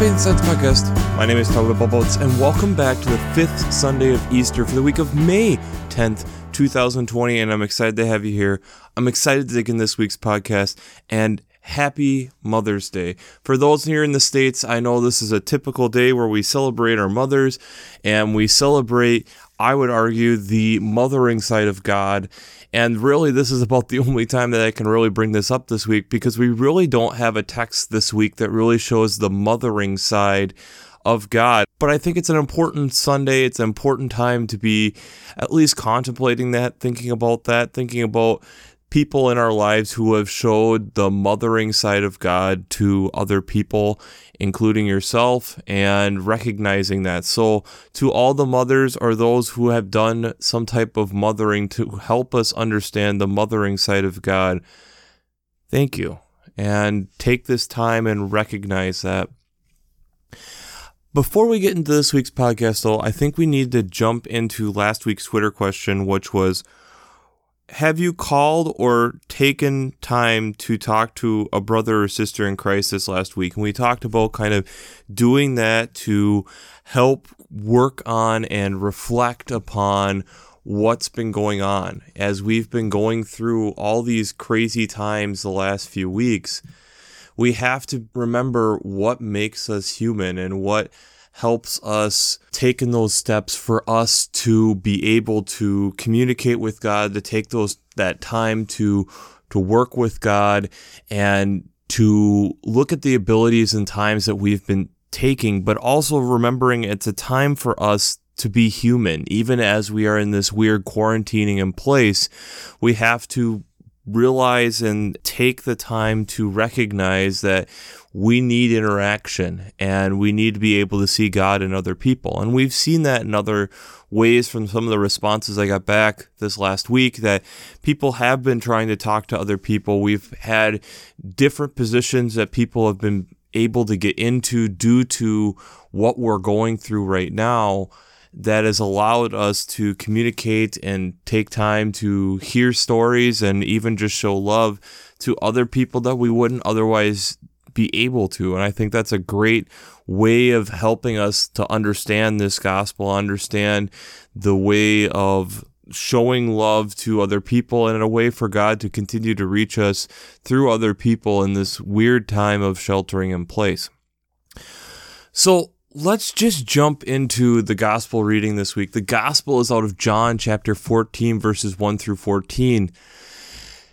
Faith Sense Podcast. My name is Tyler Bublitz, and welcome back to the fifth Sunday of Easter for the week of May 10th, 2020. And I'm excited to have you here. I'm excited to dig in this week's podcast and happy Mother's Day. For those here in the States, I know this is a typical day where we celebrate our mothers and we celebrate, I would argue, the mothering side of God. And really, this is about the only time that I can really bring this up this week because we really don't have a text this week that really shows the mothering side of God. But I think it's an important Sunday. It's an important time to be at least contemplating that, thinking about that, thinking about people in our lives who have showed the mothering side of God to other people, including yourself, and recognizing that. So, to all the mothers or those who have done some type of mothering to help us understand the mothering side of God, thank you. And take this time and recognize that. Before we get into this week's podcast, though, I think we need to jump into last week's Twitter question, which was Have you called or taken time to talk to a brother or sister in Christ this last week? And we talked about kind of doing that to help work on and reflect upon what's been going on as we've been going through all these crazy times the last few weeks we have to remember what makes us human and what helps us take in those steps for us to be able to communicate with God, to take those that time to to work with God and to look at the abilities and times that we've been taking, but also remembering it's a time for us to be human. Even as we are in this weird quarantining in place, we have to realize and take the time to recognize that we need interaction and we need to be able to see God in other people. And we've seen that in other ways from some of the responses I got back this last week that people have been trying to talk to other people. We've had different positions that people have been able to get into due to what we're going through right now that has allowed us to communicate and take time to hear stories and even just show love to other people that we wouldn't otherwise be able to. And I think that's a great way of helping us to understand this gospel, understand the way of showing love to other people and a way for God to continue to reach us through other people in this weird time of sheltering in place. So, let's just jump into the gospel reading this week. The gospel is out of John chapter 14, verses 1 through 14.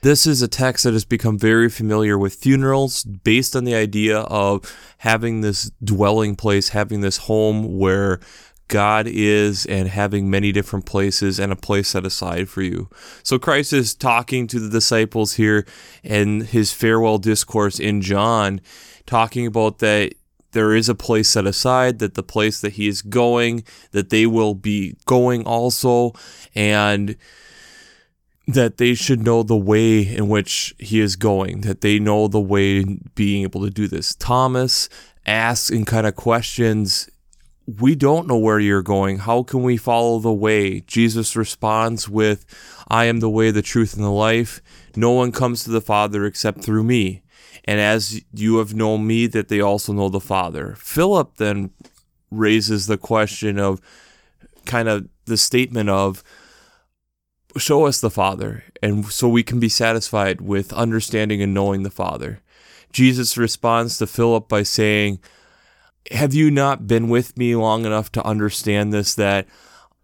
This is a text that has become very familiar with funerals based on the idea of having this dwelling place, having this home where God is and having many different places and a place set aside for you. So Christ is talking to the disciples here in his farewell discourse in John, talking about that there is a place set aside, that the place that he is going, that they will be going also, and that they should know the way in which he is going, that they know the way being able to do this. Thomas asks and kind of questions, We don't know where you're going. How can we follow the way? Jesus responds with, I am the way, the truth, and the life. No one comes to the Father except through me and as you have known me, that they also know the Father. Philip then raises the question of kind of the statement of, show us the Father, and so we can be satisfied with understanding and knowing the Father. Jesus responds to Philip by saying, Have you not been with me long enough to understand this? That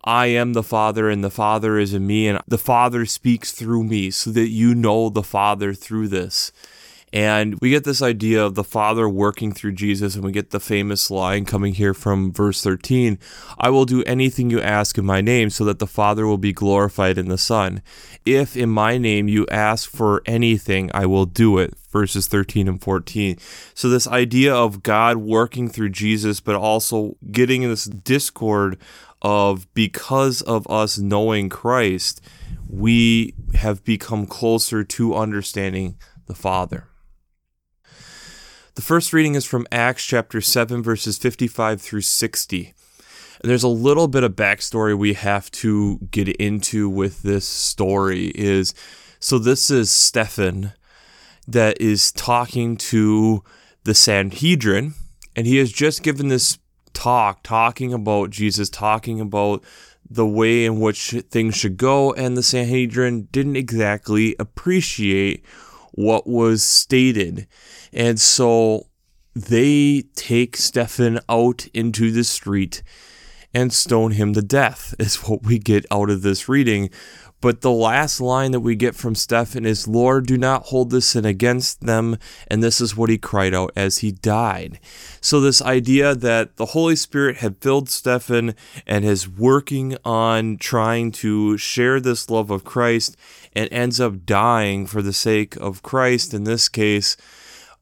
I am the Father and the Father is in me, and the Father speaks through me, so that you know the Father through this. And we get this idea of the Father working through Jesus, and we get the famous line coming here from verse 13 I will do anything you ask in my name, so that the Father will be glorified in the Son. If in my name you ask for anything, I will do it. Verses 13 and 14. So, this idea of God working through Jesus, but also getting in this discord of because of us knowing Christ, we have become closer to understanding the Father. The first reading is from Acts chapter 7, verses 55 through 60. And there's a little bit of backstory we have to get into with this story is so this is Stephen that is talking to the Sanhedrin And he has just given this talk, talking about Jesus, talking about the way in which things should go, and the Sanhedrin didn't exactly appreciate what was stated. And so they take Stephen out into the street and stone him to death, is what we get out of this reading. But the last line that we get from Stephen is, Lord, do not hold this sin against them. And this is what he cried out as he died. So, this idea that the Holy Spirit had filled Stephen and is working on trying to share this love of Christ and ends up dying for the sake of Christ in this case,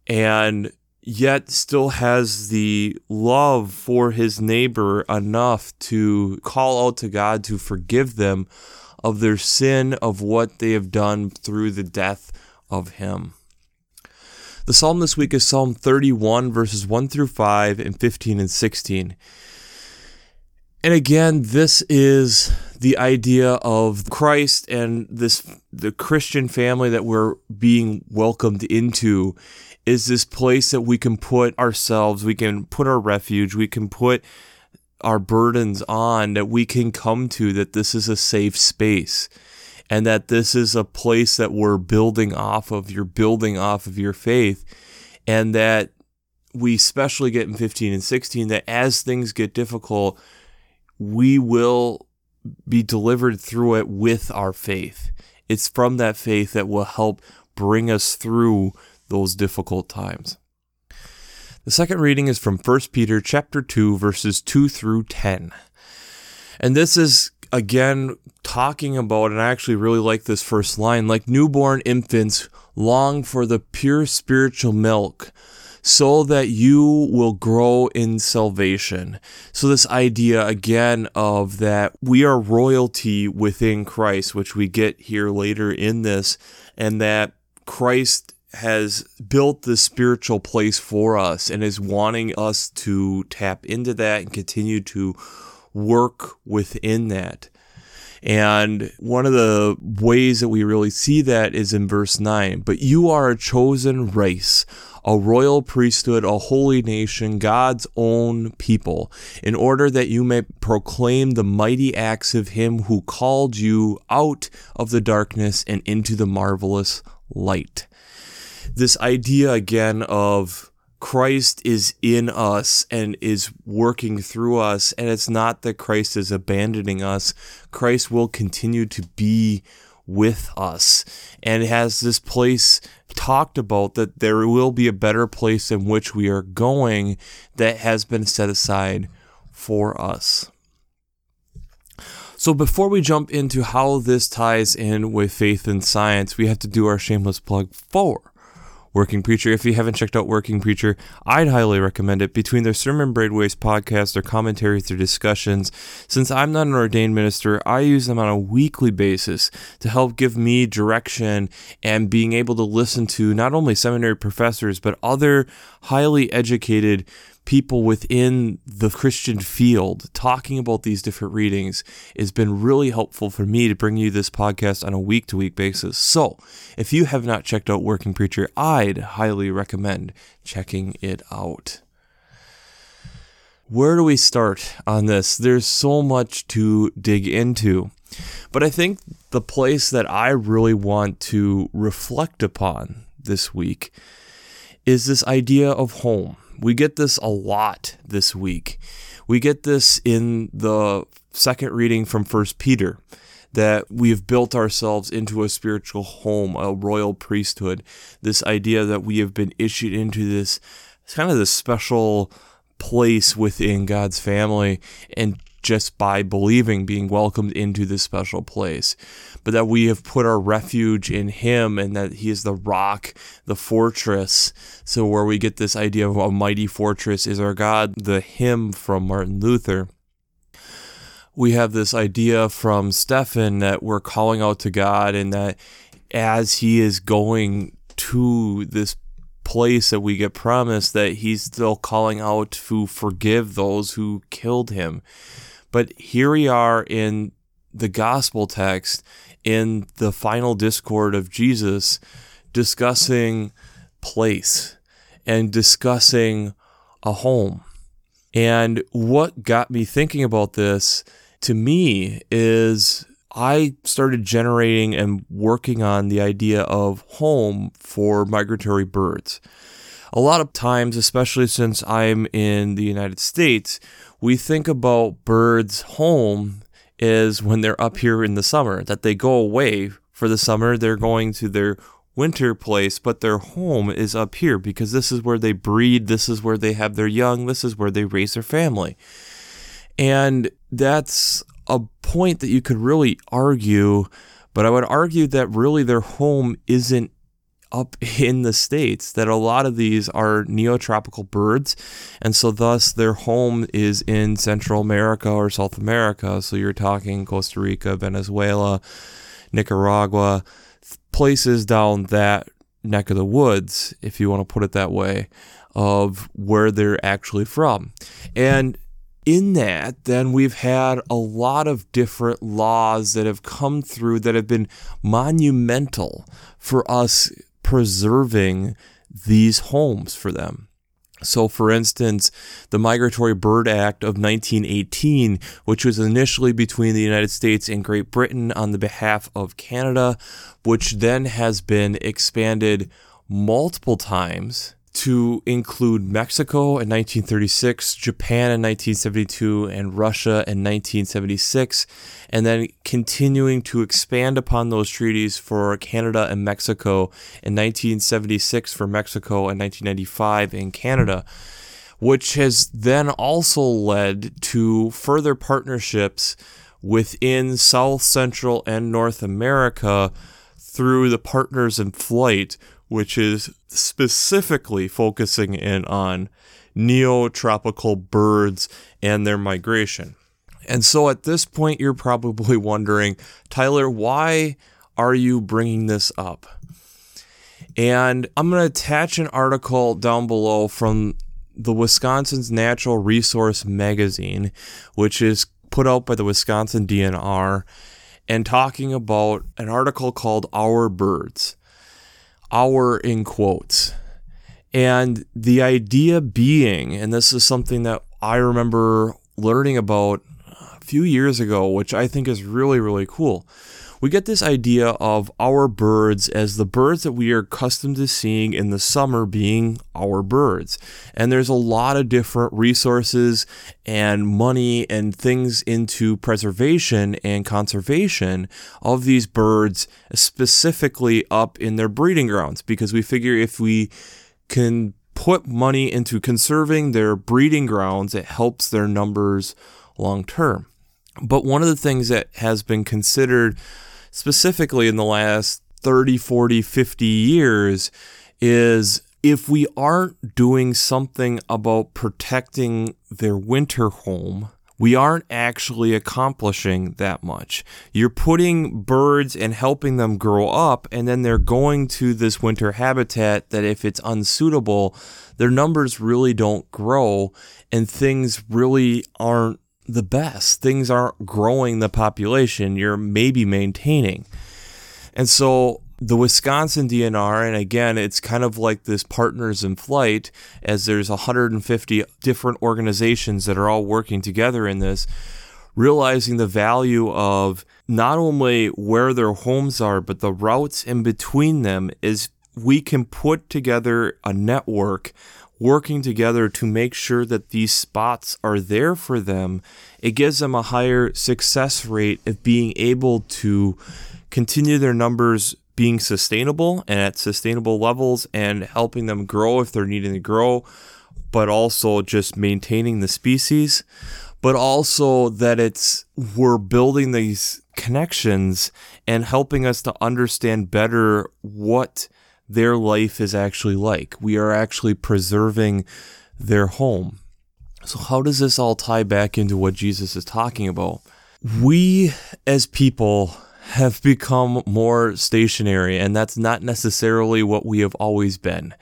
and yet still has the love for his neighbor enough to call out to God to forgive them of their sin of what they have done through the death of him. The psalm this week is Psalm 31, verses 1 through 5 and 15 and 16. And again, this is the idea of Christ and this the Christian family that we're being welcomed into is this place that we can put ourselves, we can put our refuge, we can put our burdens on that we can come to that this is a safe space and that this is a place that we're building off of you're building off of your faith and that we especially get in 15 and 16 that as things get difficult we will be delivered through it with our faith it's from that faith that will help bring us through those difficult times the second reading is from 1 Peter chapter 2 verses 2 through 10. And this is again talking about and I actually really like this first line like newborn infants long for the pure spiritual milk so that you will grow in salvation. So, this idea again of that we are royalty within Christ, which we get here later in this, and that Christ has built this spiritual place for us and is wanting us to tap into that and continue to work within that. And one of the ways that we really see that is in verse 9. But you are a chosen race, a royal priesthood, a holy nation, God's own people, in order that you may proclaim the mighty acts of him who called you out of the darkness and into the marvelous light this idea again of Christ is in us and is working through us. And it's not that Christ is abandoning us. Christ will continue to be with us and has this place talked about that there will be a better place in which we are going that has been set aside for us. So before we jump into how this ties in with faith and science, we have to do our shameless plug for Working Preacher. If you haven't checked out Working Preacher, I'd highly recommend it. Between their Sermon Brainwave podcast, their commentaries, their discussions, since I'm not an ordained minister, I use them on a weekly basis to help give me direction and being able to listen to not only seminary professors, but other highly educated people within the Christian field talking about these different readings has been really helpful for me to bring you this podcast on a week to week basis. So, if you have not checked out Working Preacher, I'd highly recommend checking it out. Where do we start on this? There's so much to dig into. But I think the place that I really want to reflect upon this week is this idea of home. We get this a lot this week. We get this in the second reading from First Peter that we have built ourselves into a spiritual home, a royal priesthood. This idea that we have been issued into this kind of this special place within God's family and just by believing being welcomed into this special place but that we have put our refuge in Him and that He is the rock, the fortress. So, where we get this idea of a mighty fortress is our God, the hymn from Martin Luther. We have this idea from Stephen that we're calling out to God and that as He is going to this place that we get promised that he's still calling out to forgive those who killed him. But here we are in the gospel text, in the final discord of Jesus discussing place and discussing a home. And what got me thinking about this to me is I started generating and working on the idea of home for migratory birds. A lot of times, especially since I'm in the United States, we think about birds' home is when they're up here in the summer, that they go away for the summer, they're going to their winter place, but their home is up here because this is where they breed, this is where they have their young, this is where they raise their family. And that's a point that you could really argue, but I would argue that really their home isn't up in the states that a lot of these are neotropical birds and so thus their home is in central america or south america. So you're talking costa rica venezuela nicaragua places down that neck of the woods if you want to put it that way of where they're actually from. And in that, then we've had a lot of different laws that have come through that have been monumental for us preserving these homes for them. So, for instance, the Migratory Bird Act of 1918, which was initially between the United States and Great Britain on the behalf of Canada, which then has been expanded multiple times to include Mexico in 1936, Japan in 1972, and Russia in 1976, and then continuing to expand upon those treaties for Canada and Mexico in 1976 for Mexico and 1995 in Canada, which has then also led to further partnerships within South, Central, and North America through the Partners in Flight, which is specifically focusing in on neotropical birds and their migration. And so at this point, you're probably wondering, Tyler, why are you bringing this up? And I'm going to attach an article down below from the Wisconsin's Natural Resource Magazine, which is put out by the Wisconsin DNR, and talking about an article called Our Birds our in quotes. And the idea being, and this is something that I remember learning about a few years ago, which I think is really, really cool we get this idea of our birds as the birds that we are accustomed to seeing in the summer being our birds. And there's a lot of different resources and money and things into preservation and conservation of these birds, specifically up in their breeding grounds, because we figure if we can put money into conserving their breeding grounds, it helps their numbers long term. But one of the things that has been considered specifically in the last 30, 40, 50 years is if we aren't doing something about protecting their winter home, we aren't actually accomplishing that much. You're putting birds and helping them grow up, and then they're going to this winter habitat that, if it's unsuitable, their numbers really don't grow, and things really aren't the best. Things aren't growing the population, you're maybe maintaining. And so the Wisconsin DNR, and again, it's kind of like this partners in flight, as there's 150 different organizations that are all working together in this, realizing the value of not only where their homes are, but the routes in between them is we can put together a network working together to make sure that these spots are there for them, it gives them a higher success rate of being able to continue their numbers being sustainable and at sustainable levels and helping them grow if they're needing to grow, but also just maintaining the species. But also that it's we're building these connections and helping us to understand better what their life is actually like. We are actually preserving their home. So, how does this all tie back into what Jesus is talking about? We as people have become more stationary, and that's not necessarily what we have always been.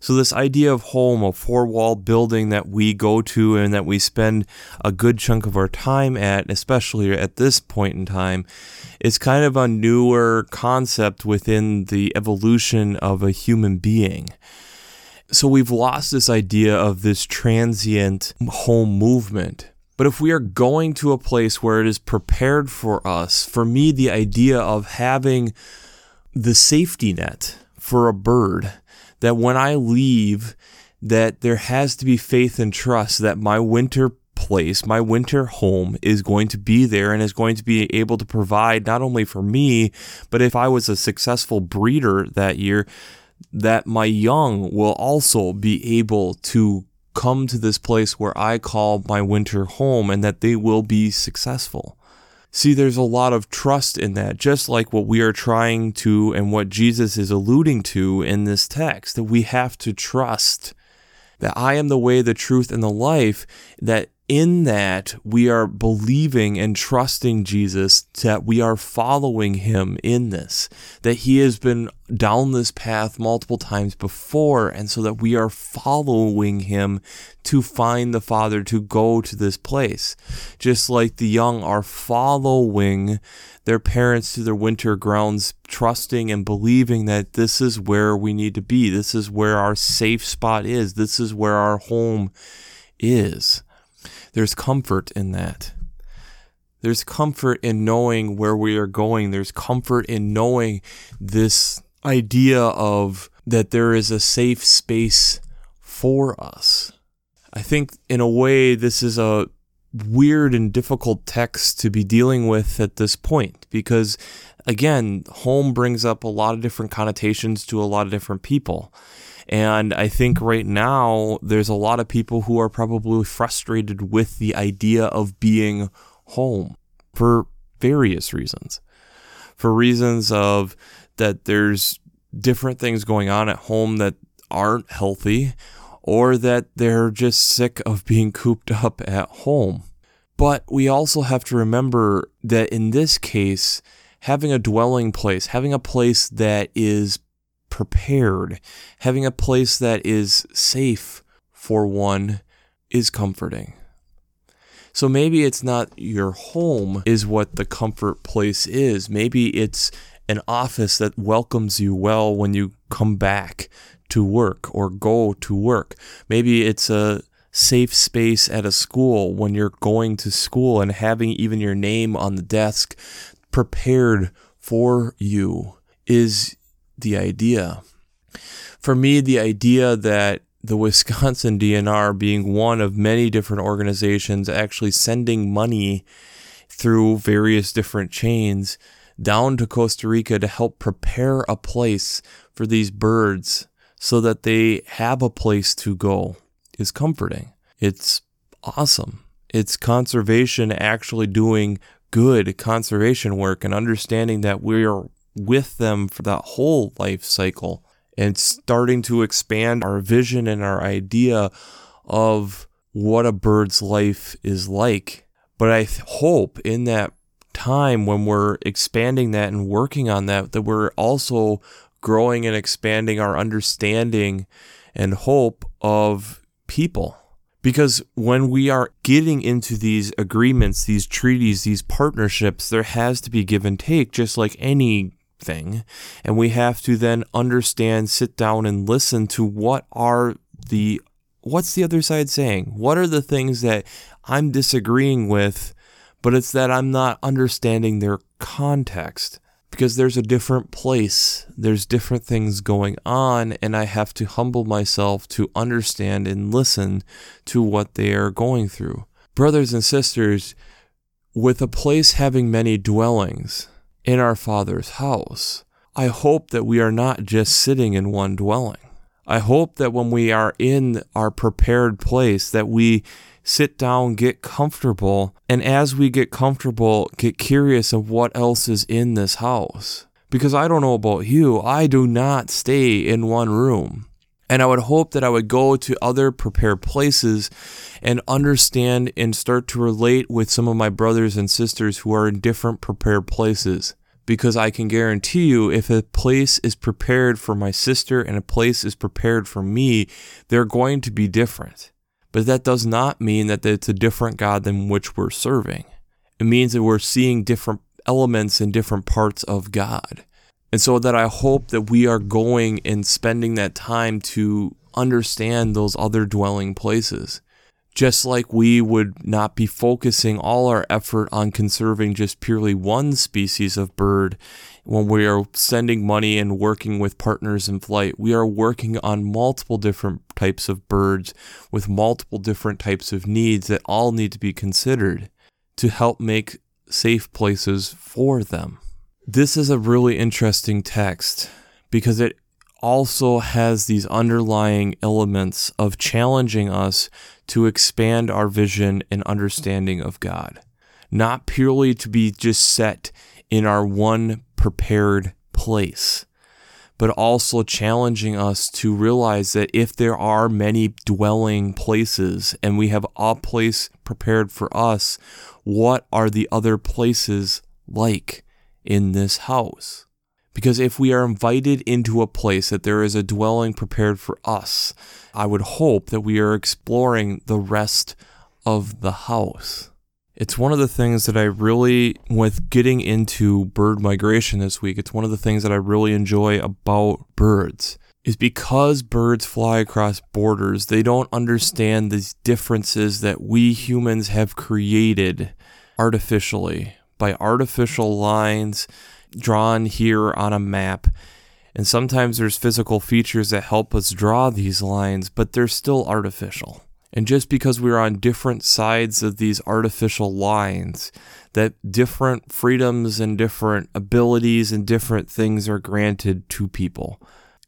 So, this idea of home, a four wall building that we go to and that we spend a good chunk of our time at, especially at this point in time, is kind of a newer concept within the evolution of a human being. So we've lost this idea of this transient home movement. But if we are going to a place where it is prepared for us, for me, the idea of having the safety net for a bird, that when I leave, that there has to be faith and trust that my winter place, my winter home is going to be there and is going to be able to provide not only for me, but if I was a successful breeder that year, that my young will also be able to come to this place where I call my winter home and that they will be successful. See, there's a lot of trust in that, just like what we are trying to and what Jesus is alluding to in this text, that we have to trust that I am the way, the truth, and the life, that in that we are believing and trusting Jesus, that we are following him in this, that he has been down this path multiple times before, and so that we are following him to find the Father, to go to this place. Just like the young are following their parents to their winter grounds, trusting and believing that this is where we need to be, this is where our safe spot is, this is where our home is. There's comfort in that. There's comfort in knowing where we are going. There's comfort in knowing this idea of that there is a safe space for us. I think, in a way, this is a weird and difficult text to be dealing with at this point because, again, home brings up a lot of different connotations to a lot of different people. And I think right now there's a lot of people who are probably frustrated with the idea of being home for various reasons. For reasons of that there's different things going on at home that aren't healthy or that they're just sick of being cooped up at home. But we also have to remember that in this case, having a dwelling place, having a place that is prepared, having a place that is safe for one is comforting. So maybe it's not your home is what the comfort place is. Maybe it's an office that welcomes you well when you come back to work or go to work. Maybe it's a safe space at a school when you're going to school and having even your name on the desk prepared for you is the idea. For me, the idea that the Wisconsin DNR being one of many different organizations actually sending money through various different chains down to Costa Rica to help prepare a place for these birds so that they have a place to go is comforting. It's awesome. It's conservation actually doing good conservation work and understanding that we are with them for that whole life cycle and starting to expand our vision and our idea of what a bird's life is like. But I hope in that time when we're expanding that and working on that, that we're also growing and expanding our understanding and hope of people. Because when we are getting into these agreements, these treaties, these partnerships, there has to be give and take, just like any thing. And we have to then understand, sit down and listen to what are the what's the other side saying? What are the things that I'm disagreeing with, but it's that I'm not understanding their context because there's a different place, there's different things going on, and I have to humble myself to understand and listen to what they are going through. Brothers and sisters, with a place having many dwellings, in our Father's house. I hope that we are not just sitting in one dwelling. I hope that when we are in our prepared place that we sit down, get comfortable, and as we get comfortable, get curious of what else is in this house. Because I don't know about you, I do not stay in one room. And I would hope that I would go to other prepared places and understand and start to relate with some of my brothers and sisters who are in different prepared places because I can guarantee you if a place is prepared for my sister and a place is prepared for me, they're going to be different. But that does not mean that it's a different God than which we're serving. It means that we're seeing different elements in different parts of God. And so that I hope that we are going and spending that time to understand those other dwelling places. Just like we would not be focusing all our effort on conserving just purely one species of bird when we are sending money and working with partners in flight, we are working on multiple different types of birds with multiple different types of needs that all need to be considered to help make safe places for them. This is a really interesting text because it also has these underlying elements of challenging us to expand our vision and understanding of God, not purely to be just set in our one prepared place, but also challenging us to realize that if there are many dwelling places and we have a place prepared for us, what are the other places like in this house? Because if we are invited into a place that there is a dwelling prepared for us, I would hope that we are exploring the rest of the house. It's one of the things that I really, with getting into bird migration this week, it's one of the things that I really enjoy about birds. Is because birds fly across borders, they don't understand these differences that we humans have created artificially by artificial lines drawn here on a map. And sometimes there's physical features that help us draw these lines, but they're still artificial. And just because we're on different sides of these artificial lines, that different freedoms and different abilities and different things are granted to people.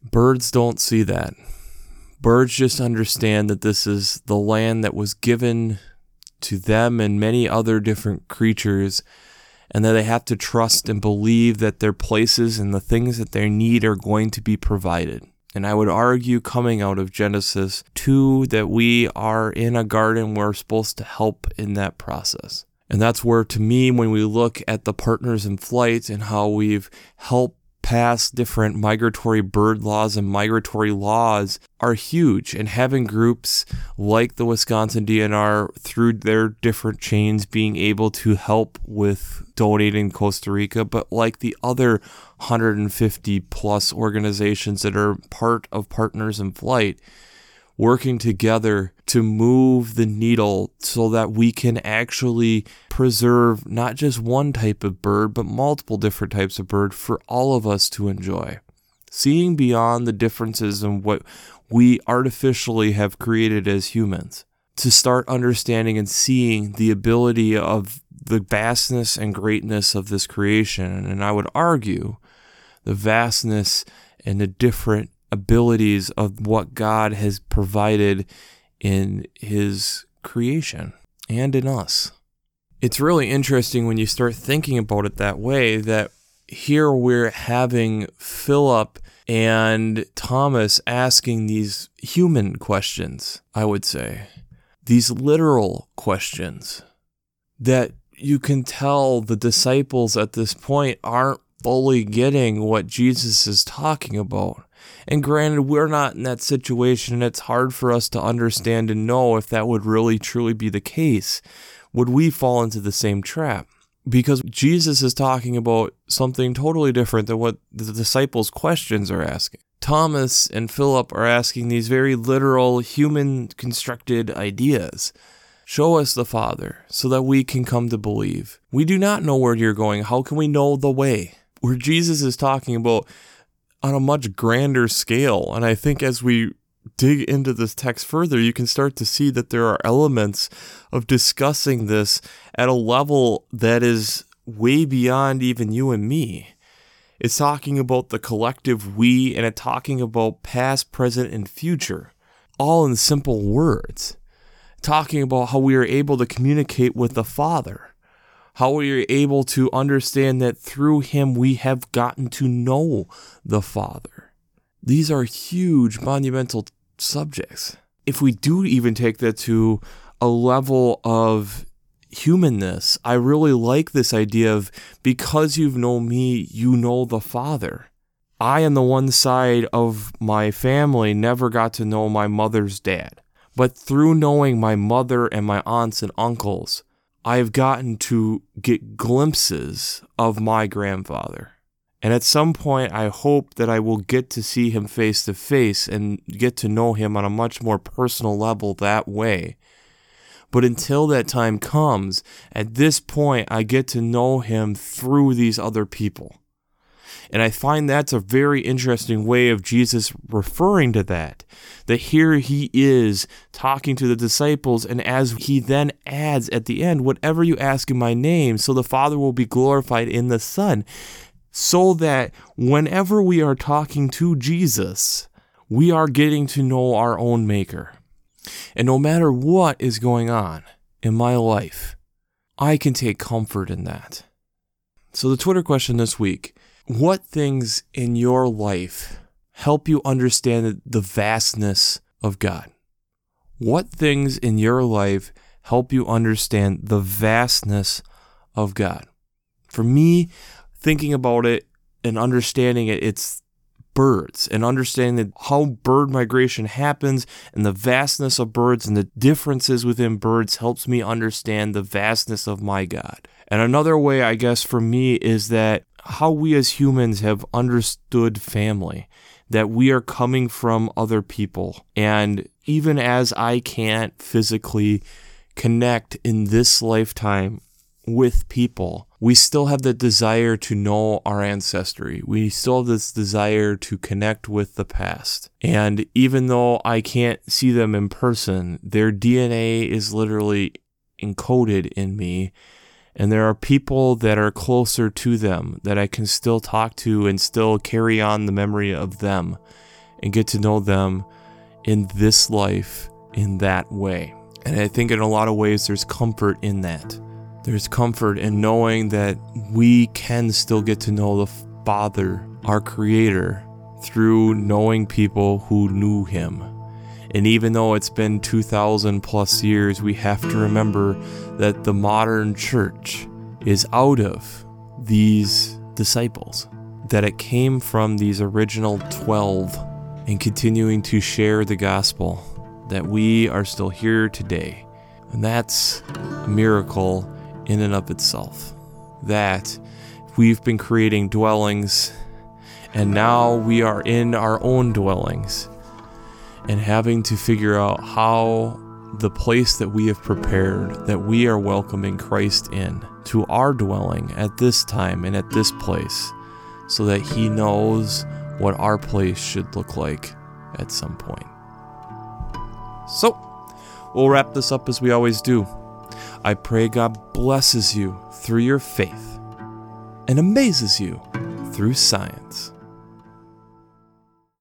Birds don't see that. Birds just understand that this is the land that was given to them and many other different creatures and that they have to trust and believe that their places and the things that they need are going to be provided. And I would argue, coming out of Genesis 2, that we are in a garden, where we're supposed to help in that process. And that's where, to me, when we look at the partners in flight and how we've helped pass different migratory bird laws and migratory laws are huge. And having groups like the Wisconsin DNR through their different chains being able to help with donating Costa Rica, but like the other 150 plus organizations that are part of Partners in Flight working together to move the needle so that we can actually preserve not just one type of bird, but multiple different types of bird for all of us to enjoy. Seeing beyond the differences in what we artificially have created as humans, to start understanding and seeing the ability of the vastness and greatness of this creation. And I would argue the vastness and the different abilities of what God has provided in His creation and in us. It's really interesting when you start thinking about it that way that here we're having Philip and Thomas asking these human questions, I would say, these literal questions that you can tell the disciples at this point aren't fully getting what Jesus is talking about. And granted, we're not in that situation, and it's hard for us to understand and know if that would really truly be the case. Would we fall into the same trap? Because Jesus is talking about something totally different than what the disciples' questions are asking. Thomas and Philip are asking these very literal, human constructed ideas. Show us the Father so that we can come to believe. We do not know where you're going. How can we know the way? Where Jesus is talking about on a much grander scale. And I think as we dig into this text further, you can start to see that there are elements of discussing this at a level that is way beyond even you and me. It's talking about the collective we and it's talking about past, present, and future, all in simple words. Talking about how we are able to communicate with the Father how we are able to understand that through him we have gotten to know the Father. These are huge, monumental subjects. If we do even take that to a level of humanness, I really like this idea of because you've known me, you know the Father. I, on the one side of my family, never got to know my mother's dad. But through knowing my mother and my aunts and uncles, I've gotten to get glimpses of my grandfather. And at some point, I hope that I will get to see him face to face and get to know him on a much more personal level that way. But until that time comes, at this point, I get to know him through these other people. And I find that's a very interesting way of Jesus referring to that. That here he is talking to the disciples, and as he then adds at the end, whatever you ask in my name, so the Father will be glorified in the Son. So that whenever we are talking to Jesus, we are getting to know our own Maker. And no matter what is going on in my life, I can take comfort in that. So, the Twitter question this week what things in your life help you understand the vastness of God? What things in your life help you understand the vastness of God? For me, thinking about it and understanding it, it's birds and understanding how bird migration happens and the vastness of birds and the differences within birds helps me understand the vastness of my God. And another way, I guess, for me is that how we as humans have understood family, that we are coming from other people. And even as I can't physically connect in this lifetime with people, we still have the desire to know our ancestry. We still have this desire to connect with the past. And even though I can't see them in person, their DNA is literally encoded in me and there are people that are closer to them that I can still talk to and still carry on the memory of them and get to know them in this life in that way. And I think in a lot of ways there's comfort in that. There's comfort in knowing that we can still get to know the Father, our Creator, through knowing people who knew Him. And even though it's been 2,000 plus years, we have to remember that the modern church is out of these disciples, that it came from these original 12 and continuing to share the gospel, that we are still here today. And that's a miracle in and of itself. That we've been creating dwellings and now we are in our own dwellings and having to figure out how the place that we have prepared, that we are welcoming Christ in to our dwelling at this time and at this place, so that He knows what our place should look like at some point. So, we'll wrap this up as we always do. I pray God blesses you through your faith and amazes you through science.